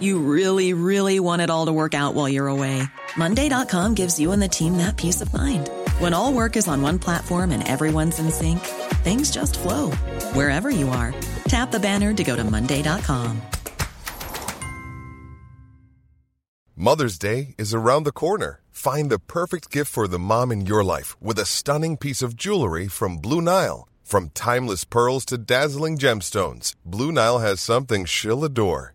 You really, really want it all to work out while you're away. Monday.com gives you and the team that peace of mind. When all work is on one platform and everyone's in sync, things just flow wherever you are. Tap the banner to go to Monday.com. Mother's Day is around the corner. Find the perfect gift for the mom in your life with a stunning piece of jewelry from Blue Nile. From timeless pearls to dazzling gemstones, Blue Nile has something she'll adore.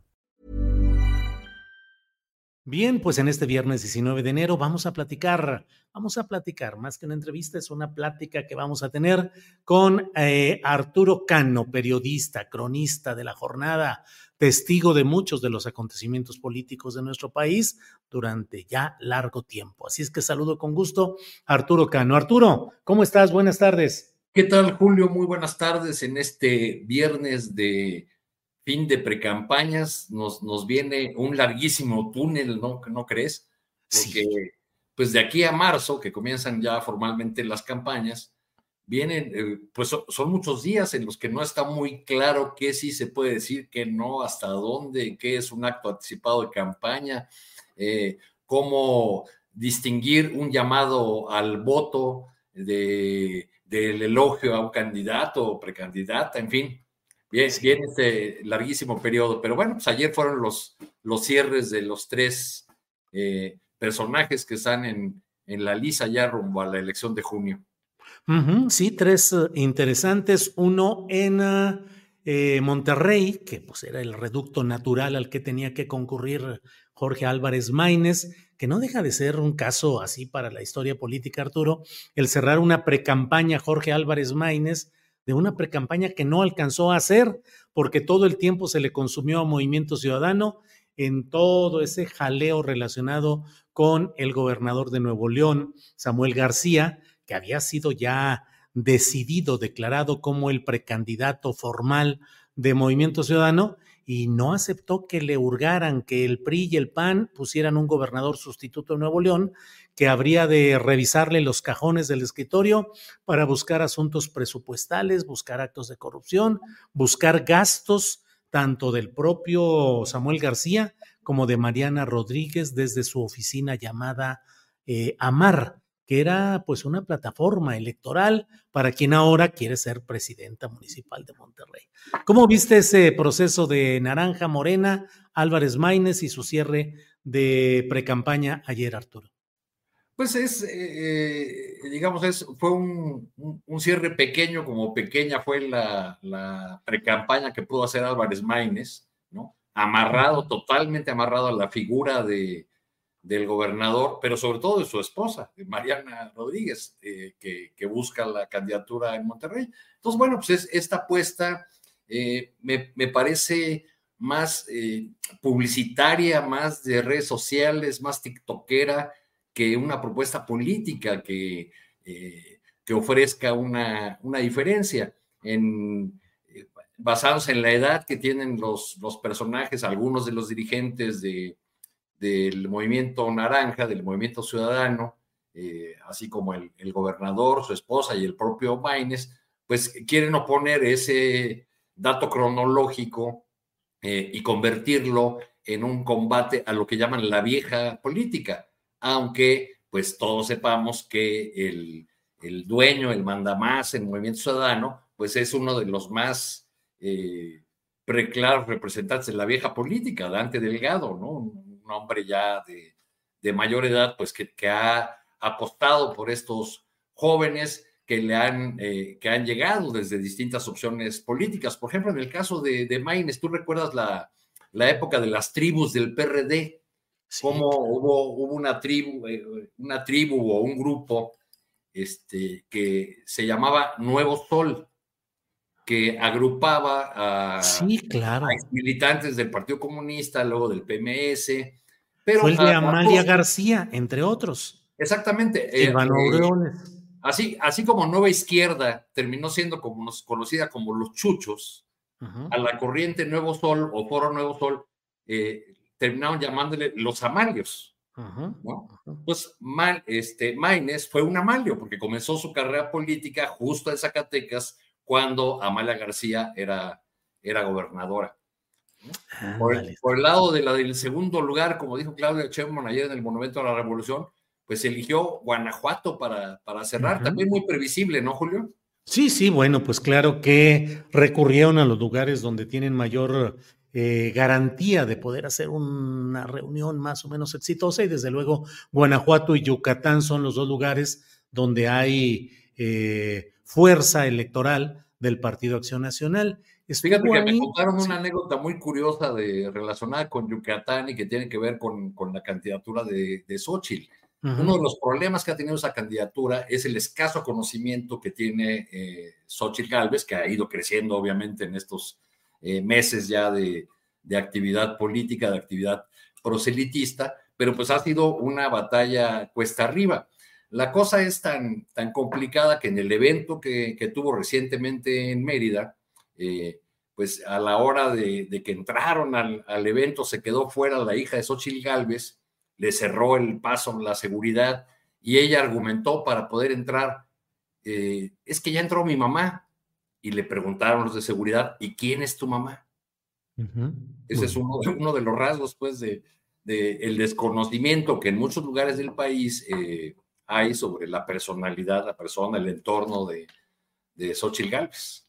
Bien, pues en este viernes 19 de enero vamos a platicar, vamos a platicar, más que una entrevista, es una plática que vamos a tener con eh, Arturo Cano, periodista, cronista de la jornada, testigo de muchos de los acontecimientos políticos de nuestro país durante ya largo tiempo. Así es que saludo con gusto a Arturo Cano. Arturo, ¿cómo estás? Buenas tardes. ¿Qué tal, Julio? Muy buenas tardes en este viernes de fin de precampañas, nos, nos viene un larguísimo túnel, ¿no, ¿No crees? Porque pues de aquí a marzo, que comienzan ya formalmente las campañas, vienen, eh, pues son, muchos días en los que no está muy claro qué sí se puede decir, qué no, hasta dónde, qué es un acto anticipado de campaña, eh, cómo distinguir un llamado al voto de, del elogio a un candidato o precandidata, en fin. Bien, bien este larguísimo periodo, pero bueno, pues ayer fueron los, los cierres de los tres eh, personajes que están en, en la lista ya rumbo a la elección de junio. sí, tres eh, interesantes. Uno en eh, Monterrey, que pues era el reducto natural al que tenía que concurrir Jorge Álvarez Maínez, que no deja de ser un caso así para la historia política, Arturo, el cerrar una precampaña Jorge Álvarez Maínez de una precampaña que no alcanzó a hacer porque todo el tiempo se le consumió a Movimiento Ciudadano en todo ese jaleo relacionado con el gobernador de Nuevo León, Samuel García, que había sido ya decidido, declarado como el precandidato formal de Movimiento Ciudadano y no aceptó que le hurgaran que el PRI y el PAN pusieran un gobernador sustituto de Nuevo León que habría de revisarle los cajones del escritorio para buscar asuntos presupuestales, buscar actos de corrupción, buscar gastos tanto del propio Samuel García como de Mariana Rodríguez desde su oficina llamada eh, Amar, que era pues una plataforma electoral para quien ahora quiere ser presidenta municipal de Monterrey. ¿Cómo viste ese proceso de Naranja Morena, Álvarez Maínez y su cierre de precampaña ayer, Arturo? Pues es, eh, eh, digamos, es, fue un, cierre pequeño, como pequeña fue la, la precampaña que pudo hacer Álvarez Maínez, ¿no? Amarrado, totalmente amarrado a la figura de, del gobernador, pero sobre todo de su esposa, Mariana Rodríguez, eh, que, busca la candidatura en Monterrey. Entonces, bueno, pues es, esta apuesta me, me, parece más publicitaria, más de redes sociales, más tiktokera, que una propuesta política que, eh, que ofrezca una, una diferencia. En, eh, basados en la edad que tienen los, los personajes, algunos de los dirigentes de, del movimiento naranja, del movimiento ciudadano, eh, así como el, el, gobernador, su esposa y el propio Maines, pues quieren oponer ese dato cronológico y convertirlo en un combate a lo que llaman la vieja política aunque pues todos sepamos que el, el dueño, el mandamás en Movimiento Ciudadano, pues es uno de los más eh, preclaros representantes de la vieja política, Dante Delgado, ¿no? Un, hombre ya de, de, mayor edad, pues que, que, ha apostado por estos jóvenes que le han, eh, que han llegado desde distintas opciones políticas. Por ejemplo, en el caso de, de Maines, ¿tú recuerdas la, la época de las tribus del PRD? Cómo hubo, hubo una tribu, eh, una tribu o un grupo este, que se llamaba Nuevo Sol, que agrupaba a, sí, claro. militantes del Partido Comunista, luego del PMS. Pero Fue el de Amalia García, entre otros. Exactamente. Eh, eh así, así como Nueva Izquierda terminó siendo como, conocida como los chuchos, a la corriente Nuevo Sol o Foro Nuevo Sol, eh, terminaron llamándole los amalios. Pues Mal, este, Maines fue un amalio porque comenzó su carrera política justo en Zacatecas cuando Amalia García era, era gobernadora. Por el, lado de la del segundo lugar, como dijo Claudia Sheinbaum ayer en el Monumento a la Revolución, pues eligió Guanajuato para, para cerrar. También muy previsible, ¿no, Julio? Sí, sí, bueno, pues claro que recurrieron a los lugares donde tienen mayor eh, garantía de poder hacer una reunión más o menos exitosa y desde luego Guanajuato y Yucatán son los dos lugares donde hay eh, fuerza electoral del Partido Acción Nacional. Fíjate que me contaron una anécdota muy curiosa de, relacionada con Yucatán y que tiene que ver con, con la candidatura de, de Xochitl. Uno de los problemas que ha tenido esa candidatura es el escaso conocimiento que tiene eh, Xochitl Galvez, que ha ido creciendo obviamente en estos eh, meses ya de, de, actividad política, de actividad proselitista, pero pues ha sido una batalla cuesta arriba. La cosa es tan, tan complicada que en el evento que, que tuvo recientemente en Mérida, eh, pues a la hora de, de que entraron al, al, evento se quedó fuera la hija de Xochitl Galvez, le cerró el paso la seguridad y ella argumentó para poder entrar, eh, es que ya entró mi mamá y le preguntaron los de seguridad, ¿y quién es tu mamá? Ese es uno, uno, de los rasgos, pues, de, de, el desconocimiento que en muchos lugares del país eh, hay sobre la personalidad, la persona, el entorno de, de Xochitl Gálvez.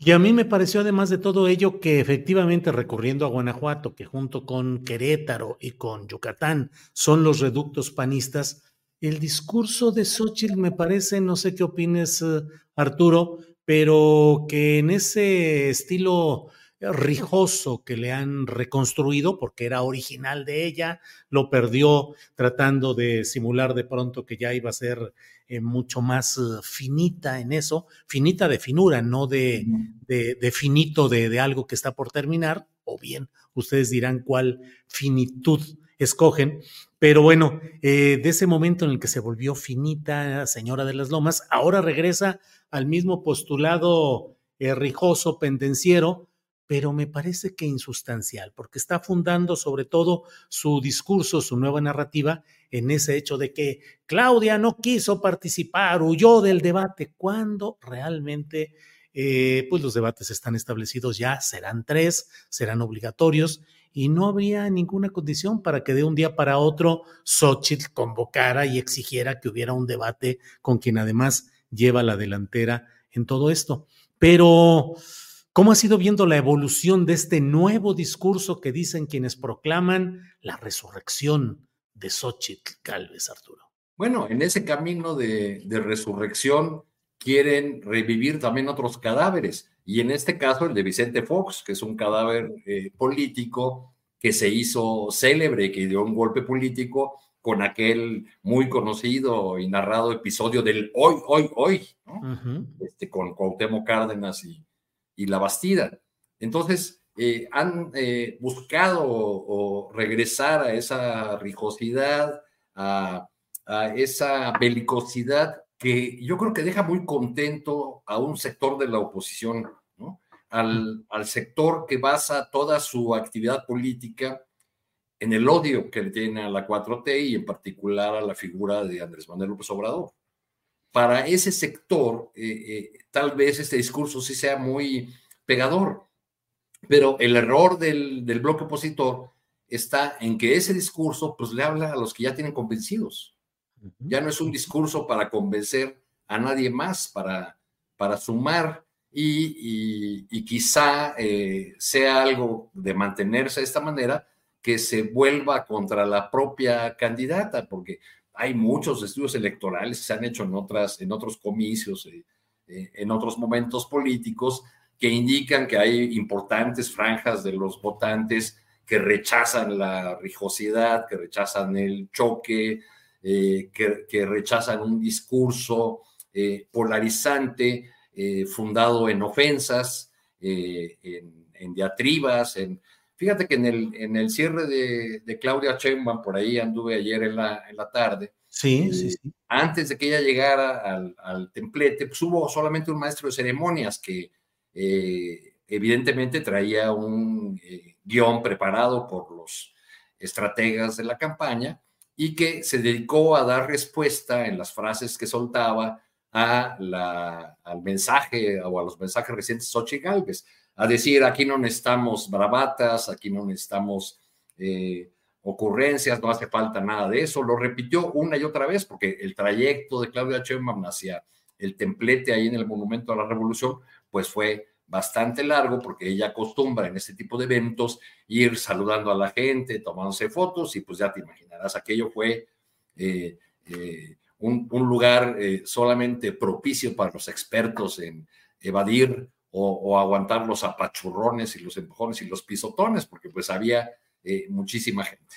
Y a mí me pareció además de todo ello que efectivamente recurriendo a Guanajuato, que junto con Querétaro y con Yucatán son los reductos panistas, el discurso de Xochitl me parece, no sé qué opines eh, Arturo, pero que en ese estilo rijoso que le han reconstruido, porque era original de ella, lo perdió tratando de simular de pronto que ya iba a ser eh, mucho más uh, finita en eso, finita de finura, no de, de, de finito de, de, algo que está por terminar, o bien ustedes dirán cuál finitud escogen, pero bueno, eh, de ese momento en el que se volvió finita, señora de las lomas, ahora regresa al mismo postulado eh, rijoso, pendenciero, pero me parece que insustancial, porque está fundando sobre todo su discurso, su nueva narrativa, en ese hecho de que Claudia no quiso participar, huyó del debate, cuando realmente eh, pues los debates están establecidos ya, serán tres, serán obligatorios, y no habría ninguna condición para que de un día para otro Xochitl convocara y exigiera que hubiera un debate con quien además lleva la delantera en todo esto. Pero ¿Cómo ha sido viendo la evolución de este nuevo discurso que dicen quienes proclaman la resurrección de Xochitl Calves, Arturo? Bueno, en ese camino de, de, resurrección quieren revivir también otros cadáveres, y en este caso el de Vicente Fox, que es un cadáver eh, político que se hizo célebre, que dio un golpe político con aquel muy conocido y narrado episodio del hoy, hoy, hoy, ¿no? uh -huh. este, con Cuauhtémoc Cárdenas y, y la Bastida. Entonces, eh, han eh, buscado o, o, regresar a esa rijosidad, a, a, esa belicosidad que yo creo que deja muy contento a un sector de la oposición, ¿no? al, al sector que basa toda su actividad política en el odio que le tiene a la 4T y en particular a la figura de Andrés Manuel López Obrador para ese sector, eh, eh, tal vez este discurso sí sea muy pegador, pero el error del, del, bloque opositor está en que ese discurso pues le habla a los que ya tienen convencidos. Ya no es un discurso para convencer a nadie más, para, para sumar y, quizá eh, sea algo de mantenerse de esta manera que se vuelva contra la propia candidata, porque hay muchos estudios electorales que se han hecho en, otras, en otros comicios, eh, eh, en otros momentos políticos, que indican que hay importantes franjas de los votantes que rechazan la rijosidad, que rechazan el choque, que, rechazan un discurso eh, polarizante, eh, fundado en ofensas, en, diatribas. En... Fíjate que en el, en el cierre de, Claudia Sheinbaum, por ahí anduve ayer en la, en la tarde, Sí, sí, sí. Antes de que ella llegara al, al, templete, pues hubo solamente un maestro de ceremonias que evidentemente traía un guion preparado por los estrategas de la campaña y que se dedicó a dar respuesta en las frases que soltaba a la, al mensaje o a los mensajes recientes Xochitl Galvez, a decir, aquí no necesitamos bravatas, aquí no necesitamos eh, ocurrencias, no hace falta nada de eso. Lo repitió una y otra vez porque el trayecto de Claudia Sheinbaum hacia el templete ahí en el Monumento a la Revolución, pues fue bastante largo porque ella acostumbra en este tipo de eventos ir saludando a la gente, tomándose fotos y pues ya te imaginarás, aquello fue eh, eh, un, lugar eh, solamente propicio para los expertos en evadir o, aguantar los apachurrones y los empujones y los pisotones, porque pues había muchísima gente.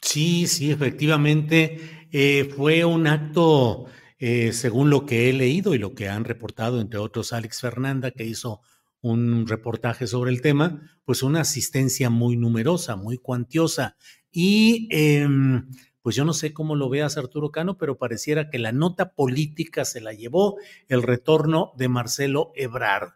Sí, sí, efectivamente, fue un acto eh, según lo que he leído y lo que han reportado, entre otros Alex Fernanda, que hizo un reportaje sobre el tema, pues una asistencia muy numerosa, muy cuantiosa. Y em, pues yo no sé cómo lo veas Arturo Cano, pero pareciera que la nota política se la llevó el retorno de Marcelo Ebrard.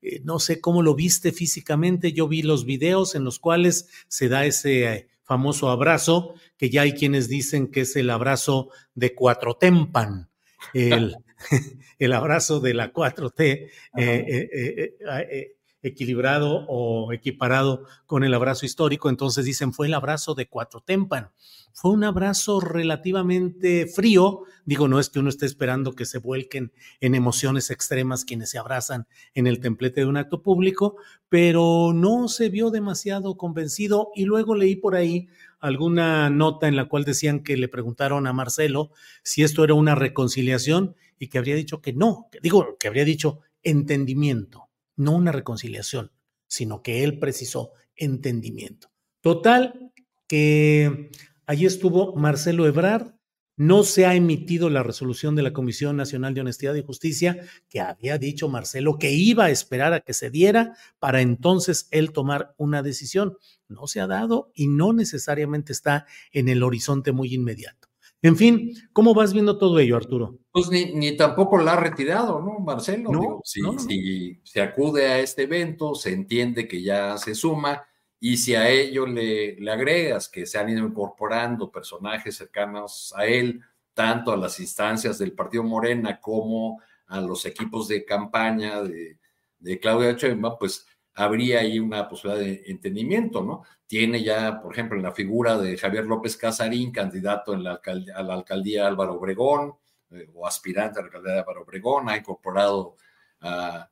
Eh, no sé cómo lo viste físicamente, yo vi los videos en los cuales se da ese famoso abrazo, que ya hay quienes dicen que es el abrazo de Cuatro Tempan, el, el abrazo de la 4T eh, eh, eh, equilibrado o equiparado con el abrazo histórico. Entonces dicen, fue el abrazo de Cuatro Tempan. Fue un abrazo relativamente frío. Digo, no es que uno esté esperando que se vuelquen en emociones extremas quienes se abrazan en el templete de un acto público, pero no se vio demasiado convencido. Y luego leí por ahí alguna nota en la cual decían que le preguntaron a Marcelo si esto era una reconciliación y que habría dicho que no, que digo, que habría dicho entendimiento, no una reconciliación, sino que él precisó entendimiento. Total, que allí estuvo Marcelo Ebrard, no se ha emitido la resolución de la Comisión Nacional de Honestidad y Justicia que había dicho Marcelo que iba a esperar a que se diera para entonces él tomar una decisión. No se ha dado y no necesariamente está en el horizonte muy inmediato. En fin, ¿cómo vas viendo todo ello, Arturo? Pues ni, tampoco la ha retirado, ¿no, Marcelo? No, si se acude a este evento, se entiende que ya se suma y si a ello le, le, agregas que se han ido incorporando personajes cercanos a él, tanto a las instancias del Partido Morena como a los equipos de campaña de, de Claudia Sheinbaum, pues habría ahí una posibilidad de entendimiento, ¿no? Tiene ya, por ejemplo, en la figura de Javier López Casarín, candidato en la a la alcaldía Álvaro Obregón, eh, o aspirante a la alcaldía de Álvaro Obregón, ha incorporado a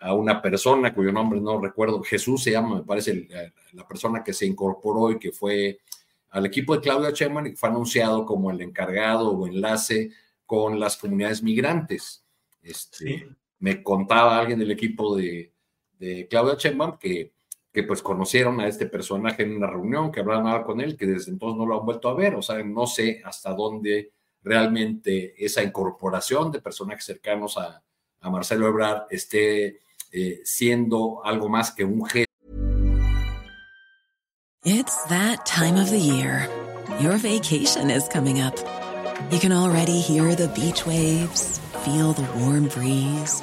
a una persona cuyo nombre no recuerdo, Jesús se llama, me parece, la persona que se incorporó y que fue al equipo de Claudia Sheinbaum y fue anunciado como el encargado o enlace con las comunidades migrantes. Este, Me contaba alguien del equipo de, de Claudia Sheinbaum que, que pues conocieron a este personaje en una reunión, que hablaban con él, que desde entonces no lo han vuelto a ver, o sea, no sé hasta dónde realmente esa incorporación de personajes cercanos a, a Marcelo Ebrard esté eh, siendo algo más que un gesto. It's that time of the year. Your vacation is coming up. You can already hear the beach waves, feel the warm breeze,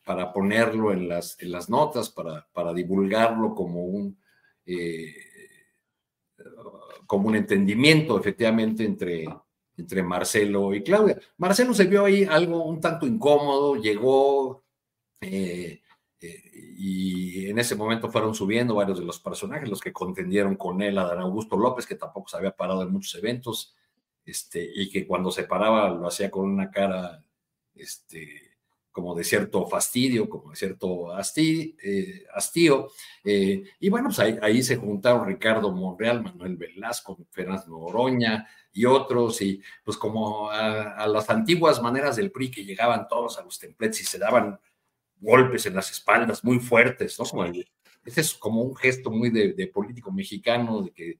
para ponerlo en las, en las notas, para, para divulgarlo como un, eh, como un entendimiento efectivamente entre, entre Marcelo y Claudia. Marcelo se vio ahí algo un tanto incómodo, llegó eh, eh, y en ese momento fueron subiendo varios de los personajes, los que contendieron con él, a Dan Augusto López, que tampoco se había parado en muchos eventos, este, y que cuando se paraba lo hacía con una cara este, como de cierto fastidio, como de cierto eh, hastío. Eh, y bueno, pues ahí, se juntaron Ricardo Monreal, Manuel Velasco, Fernando Noroña y otros, y pues como a, las antiguas maneras del PRI que llegaban todos a los templetes y se daban golpes en las espaldas muy fuertes, ¿no? Como es como un gesto muy de, político mexicano, de que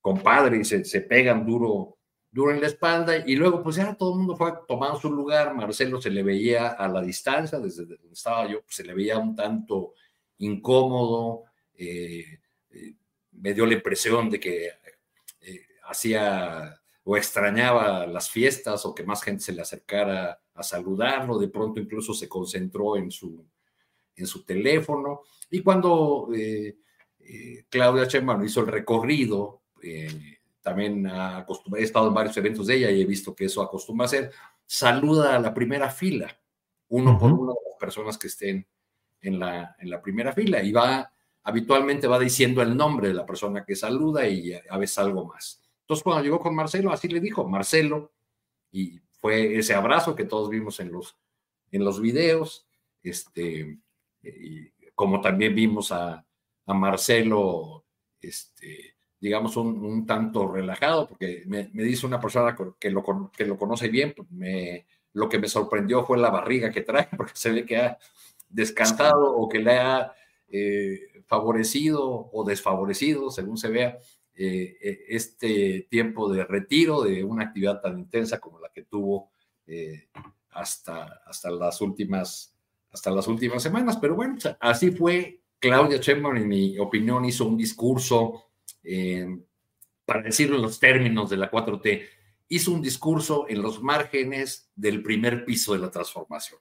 compadres se, se pegan duro duro en la espalda y luego pues ya todo el mundo fue tomando su lugar, Marcelo se le veía a la distancia, desde donde estaba yo, pues, se le veía un tanto incómodo, eh, eh, me dio la impresión de que eh, hacía o extrañaba las fiestas o que más gente se le acercara a saludarlo, de pronto incluso se concentró en su, en su teléfono. Y cuando Claudia Sheinbaum hizo el recorrido, también he estado en varios eventos de ella y he visto que eso acostumbra a hacer, saluda a la primera fila, uno por uno de las personas que estén en la, en la primera fila y va, habitualmente va diciendo el nombre de la persona que saluda y a veces algo más. Entonces cuando llegó con Marcelo, así le dijo, Marcelo, y fue ese abrazo que todos vimos en los, en los videos, este, y como también vimos a, a Marcelo, este, digamos, un, tanto relajado, porque me, dice una persona que lo, que lo conoce bien, pues me, lo que me sorprendió fue la barriga que trae, porque se ve que ha descansado o que le ha eh, favorecido o desfavorecido, según se vea, eh, eh, este tiempo de retiro de una actividad tan intensa como la que tuvo hasta, hasta, las últimas, hasta las últimas semanas. Pero bueno, así fue. Claudia Sheinbaum, en mi opinión, hizo un discurso eh, para decirlo en los términos de la 4T, hizo un discurso en los márgenes del primer piso de la transformación.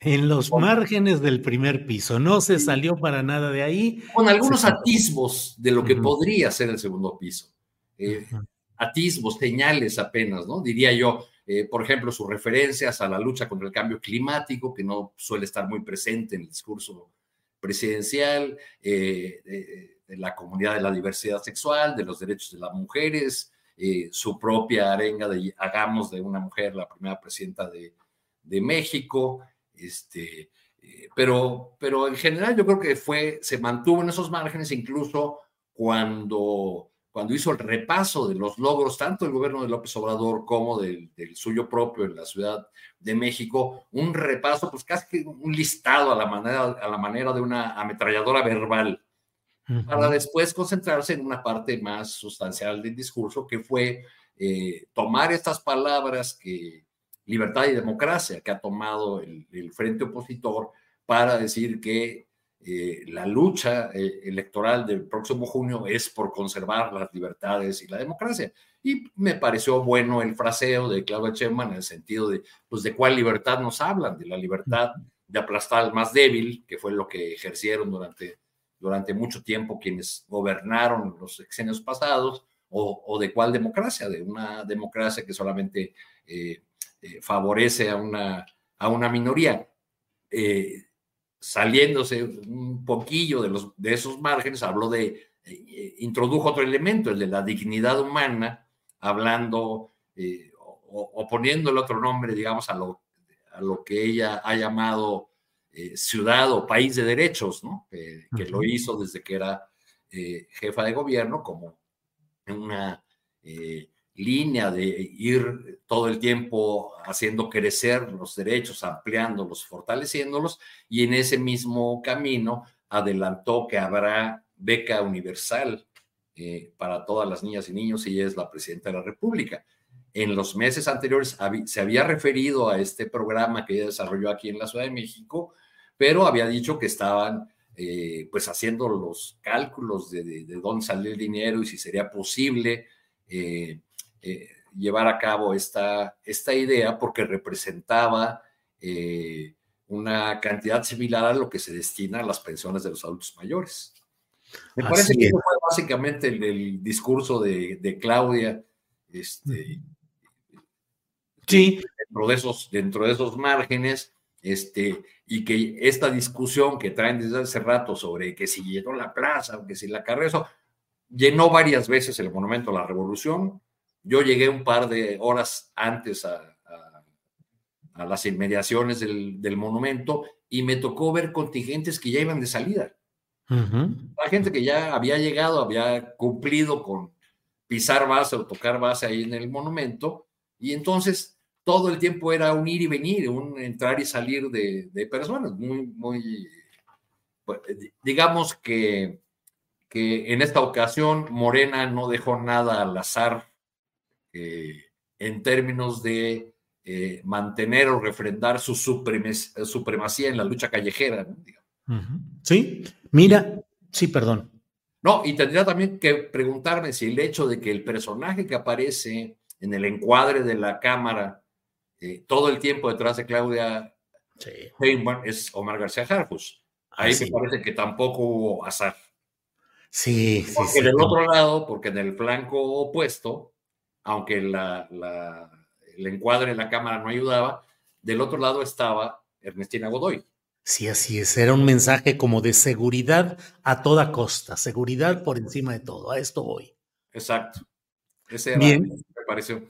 En los márgenes del primer piso, no se salió para nada de ahí. Con algunos atisbos de lo que podría ser el segundo piso. Eh, atisbos, señales apenas, ¿no? Diría yo, eh, por ejemplo, sus referencias a la lucha contra el cambio climático, que no suele estar muy presente en el discurso presidencial, eh, de la comunidad de la diversidad sexual, de los derechos de las mujeres, eh, su propia arenga de hagamos de una mujer la primera presidenta de, de México, este, eh, pero, pero en general yo creo que fue, se mantuvo en esos márgenes incluso cuando, cuando hizo el repaso de los logros tanto del gobierno de López Obrador como del, del suyo propio en la Ciudad de México, un repaso, pues casi un listado a la manera, a la manera de una ametralladora verbal para después concentrarse en una parte más sustancial del discurso, que fue eh, tomar estas palabras que libertad y democracia que ha tomado el, frente opositor para decir que eh, la lucha eh, electoral del próximo junio es por conservar las libertades y la democracia. Y me pareció bueno el fraseo de Claudia Sheinbaum en el sentido de, pues, de cuál libertad nos hablan, de la libertad de aplastar al más débil, que fue lo que ejercieron durante durante mucho tiempo quienes gobernaron los sexenios pasados, o, de cuál democracia, de una democracia que solamente eh, eh, favorece a una, a una minoría. Eh, saliéndose un poquillo de, los, de esos márgenes, habló de, introdujo otro elemento, el de la dignidad humana, hablando o, poniéndole otro nombre, digamos, a lo, a lo que ella ha llamado eh, ciudad o país de derechos, ¿no? que lo hizo desde que era eh, jefa de gobierno como una eh, línea de ir todo el tiempo haciendo crecer los derechos, ampliándolos, fortaleciéndolos, y en ese mismo camino adelantó que habrá beca universal eh, para todas las niñas y niños y ella es la presidenta de la República. En los meses anteriores se había referido a este programa que ella desarrolló aquí en la Ciudad de México, pero había dicho que estaban eh, pues haciendo los cálculos de, de, dónde salió el dinero y si sería posible eh, llevar a cabo esta, esta idea porque representaba una cantidad similar a lo que se destina a las pensiones de los adultos mayores. Me parece que eso fue básicamente el, discurso de, Claudia. Este, sí. Dentro de, esos, dentro de esos márgenes, este, y que esta discusión que traen desde hace rato sobre que si llenó la plaza, que si la carrera, eso, llenó varias veces el Monumento a la Revolución. Yo llegué un par de horas antes a, a las inmediaciones del, monumento y me tocó ver contingentes que ya iban de salida. La gente que ya había llegado, había cumplido con pisar base o tocar base ahí en el monumento, y entonces todo el tiempo era un ir y venir, un entrar y salir de, personas, muy, muy, pues, digamos que, que en esta ocasión Morena no dejó nada al azar eh, en términos de eh, mantener o refrendar su supremacía en la lucha callejera. Sí, mira, sí, perdón. No, y tendría también que preguntarme si el hecho de que el personaje que aparece en el encuadre de la cámara eh, todo el tiempo detrás de Claudia sí. es Omar García Jarfus. Ahí me parece que tampoco hubo azar. Sí, porque sí. del otro lado, porque en el flanco opuesto, aunque la, la el encuadre de la cámara no ayudaba, del otro lado estaba Ernestina Godoy. Sí, así es. Era un mensaje como de seguridad a toda costa, seguridad por encima de todo. A esto voy. Exacto. Ese era, Bien. me pareció.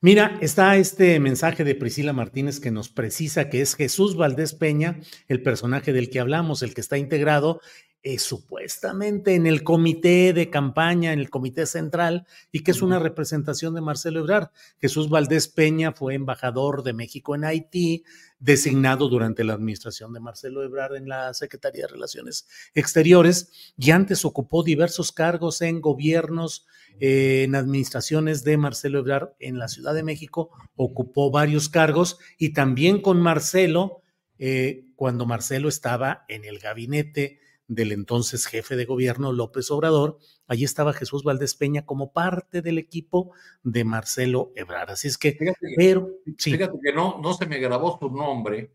Mira, está este mensaje de Priscila Martínez que nos precisa que es Jesús Valdés Peña, el personaje del que hablamos, el que está integrado eh, supuestamente en el comité de campaña, en el comité central, y que es una representación de Marcelo Ebrard. Jesús Valdés Peña fue embajador de México en Haití, designado durante la administración de Marcelo Ebrard en la Secretaría de Relaciones Exteriores, y antes ocupó diversos cargos en gobiernos, eh, en administraciones de Marcelo Ebrard en la Ciudad de México, ocupó varios cargos, y también con Marcelo, eh, cuando Marcelo estaba en el gabinete del entonces jefe de gobierno López Obrador. Allí estaba Jesús Valdés Peña como parte del equipo de Marcelo Ebrard. Así es que, pero fíjate que no, no se me grabó su nombre,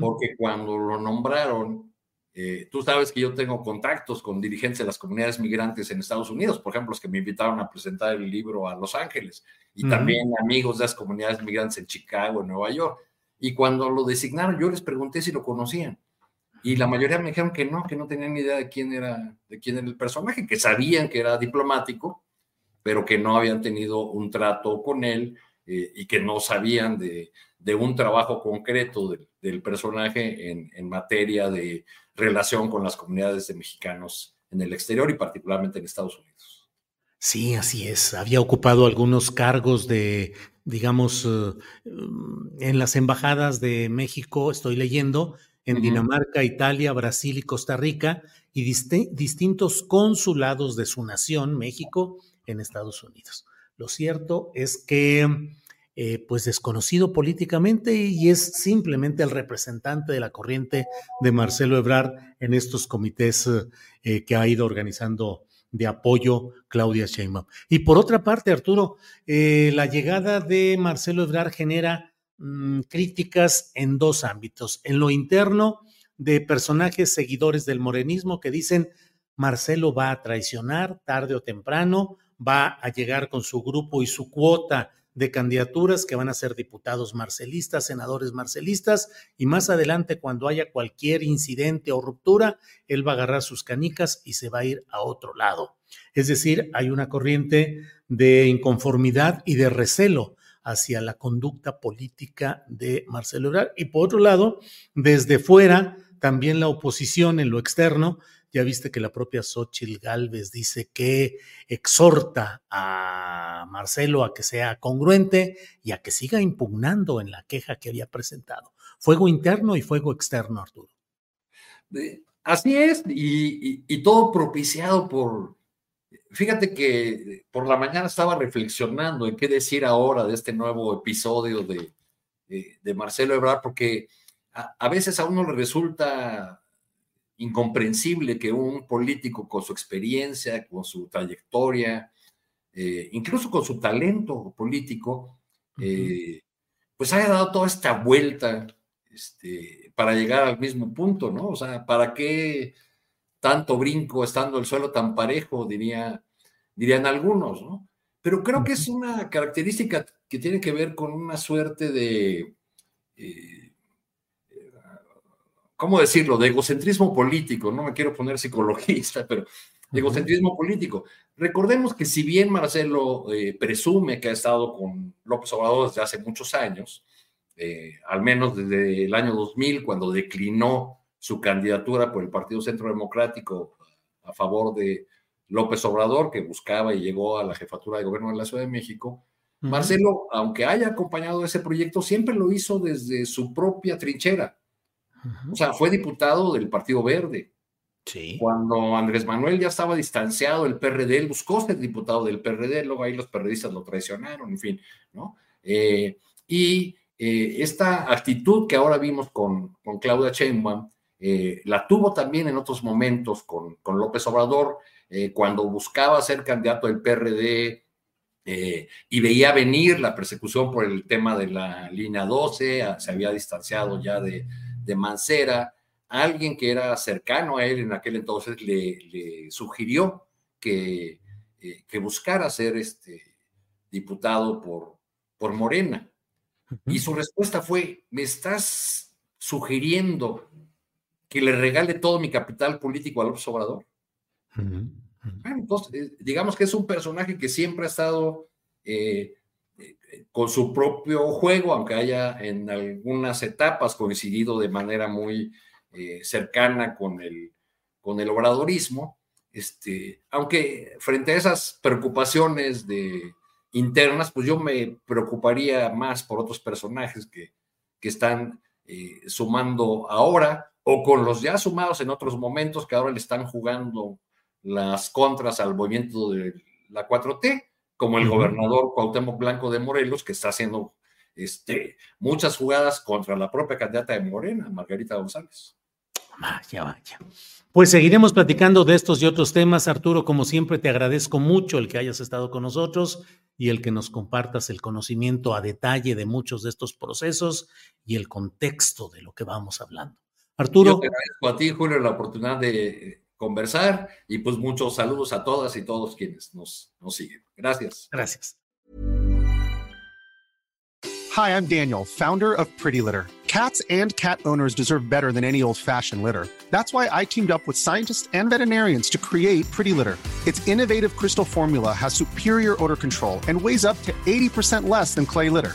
porque cuando lo nombraron, eh, tú sabes que yo tengo contactos con dirigentes de las comunidades migrantes en Estados Unidos, por ejemplo, los que me invitaron a presentar el libro a Los Ángeles, y también amigos de las comunidades migrantes en Chicago, en Nueva York. Y cuando lo designaron, yo les pregunté si lo conocían y la mayoría me dijeron que no, que no tenían ni idea de quién era, de quién era el personaje, que sabían que era diplomático, pero que no habían tenido un trato con él eh, y que no sabían de, de un trabajo concreto del personaje en, en, materia de relación con las comunidades de mexicanos en el exterior y particularmente en Estados Unidos. Sí, así es. Había ocupado algunos cargos de, digamos, eh, en las embajadas de México, estoy leyendo, en Dinamarca, Italia, Brasil y Costa Rica, y distintos consulados de su nación, México, en Estados Unidos. Lo cierto es que, eh, pues desconocido políticamente y es simplemente el representante de la corriente de Marcelo Ebrard en estos comités eh, que ha ido organizando de apoyo Claudia Sheinbaum. Y por otra parte, Arturo, eh, la llegada de Marcelo Ebrard genera Mm, críticas en dos ámbitos. En lo interno, de personajes seguidores del morenismo que dicen Marcelo va a traicionar tarde o temprano, va a llegar con su grupo y su cuota de candidaturas que van a ser diputados marcelistas, senadores marcelistas, y más adelante, cuando haya cualquier incidente o ruptura, él va a agarrar sus canicas y se va a ir a otro lado. Es decir, hay una corriente de inconformidad y de recelo hacia la conducta política de Marcelo Ebrard. Y por otro lado, desde fuera, también la oposición en lo externo, ya viste que la propia Xochitl Galvez dice que exhorta a Marcelo a que sea congruente y a que siga impugnando en la queja que había presentado. Fuego interno y fuego externo, Arturo. Así es, y, todo propiciado por, fíjate que por la mañana estaba reflexionando en qué decir ahora de este nuevo episodio de, de, Marcelo Ebrard, porque a, veces a uno le resulta incomprensible que un político con su experiencia, con su trayectoria, eh, incluso con su talento político, eh, pues haya dado toda esta vuelta este, para llegar al mismo punto, ¿no? O sea, ¿para qué tanto brinco estando el suelo tan parejo, diría, dirían algunos, ¿no? Pero creo que es una característica que tiene que ver con una suerte de, eh, ¿cómo decirlo?, de egocentrismo político, no me quiero poner psicologista, pero de egocentrismo político. Recordemos que si bien Marcelo eh, presume que ha estado con López Obrador desde hace muchos años, eh, al menos desde el año 2000, cuando declinó su candidatura por el Partido Centro Democrático a favor de López Obrador, que buscaba y llegó a la jefatura de gobierno de la Ciudad de México, Marcelo, aunque haya acompañado ese proyecto, siempre lo hizo desde su propia trinchera. O sea, fue diputado del Partido Verde. Sí. Cuando Andrés Manuel ya estaba distanciado del PRD, él buscó ser diputado del PRD, luego ahí los periodistas lo traicionaron, en fin, ¿no? Eh, y eh, esta actitud que ahora vimos con, con Claudia Sheinbaum, eh, la tuvo también en otros momentos con, con López Obrador, cuando buscaba ser candidato del PRD eh, y veía venir la persecución por el tema de la línea 12, se había distanciado ya de, de Mancera. Alguien que era cercano a él en aquel entonces le, sugirió que, eh, que, buscara ser este diputado por, por Morena. Y su respuesta fue, ¿me estás sugiriendo que le regale todo mi capital político a López Obrador? entonces, eh, digamos que es un personaje que siempre ha estado eh, eh, con su propio juego, aunque haya en algunas etapas coincidido de manera muy cercana con el, con el obradorismo. Este, aunque frente a esas preocupaciones de, internas, pues yo me preocuparía más por otros personajes que, que están sumando ahora o con los ya sumados en otros momentos que ahora le están jugando las contras al movimiento de la 4T, como el gobernador Cuauhtémoc Blanco de Morelos, que está haciendo este, muchas jugadas contra la propia candidata de Morena, Margarita González. Vaya, vaya. Pues seguiremos platicando de estos y otros temas. Arturo, como siempre, te agradezco mucho el que hayas estado con nosotros y el que nos compartas el conocimiento a detalle de muchos de estos procesos y el contexto de lo que vamos hablando. Arturo. Yo te agradezco a ti, Julio, la oportunidad de eh, conversar y pues muchos saludos a todas y todos quienes nos, nos siguen. Gracias. Gracias. Hi, I'm Daniel, founder of Pretty Litter. Cats and cat owners deserve better than any old-fashioned litter. That's why I teamed up with scientists and veterinarians to create Pretty Litter. Its innovative crystal formula has superior odor control and weighs up to 80% less than clay litter.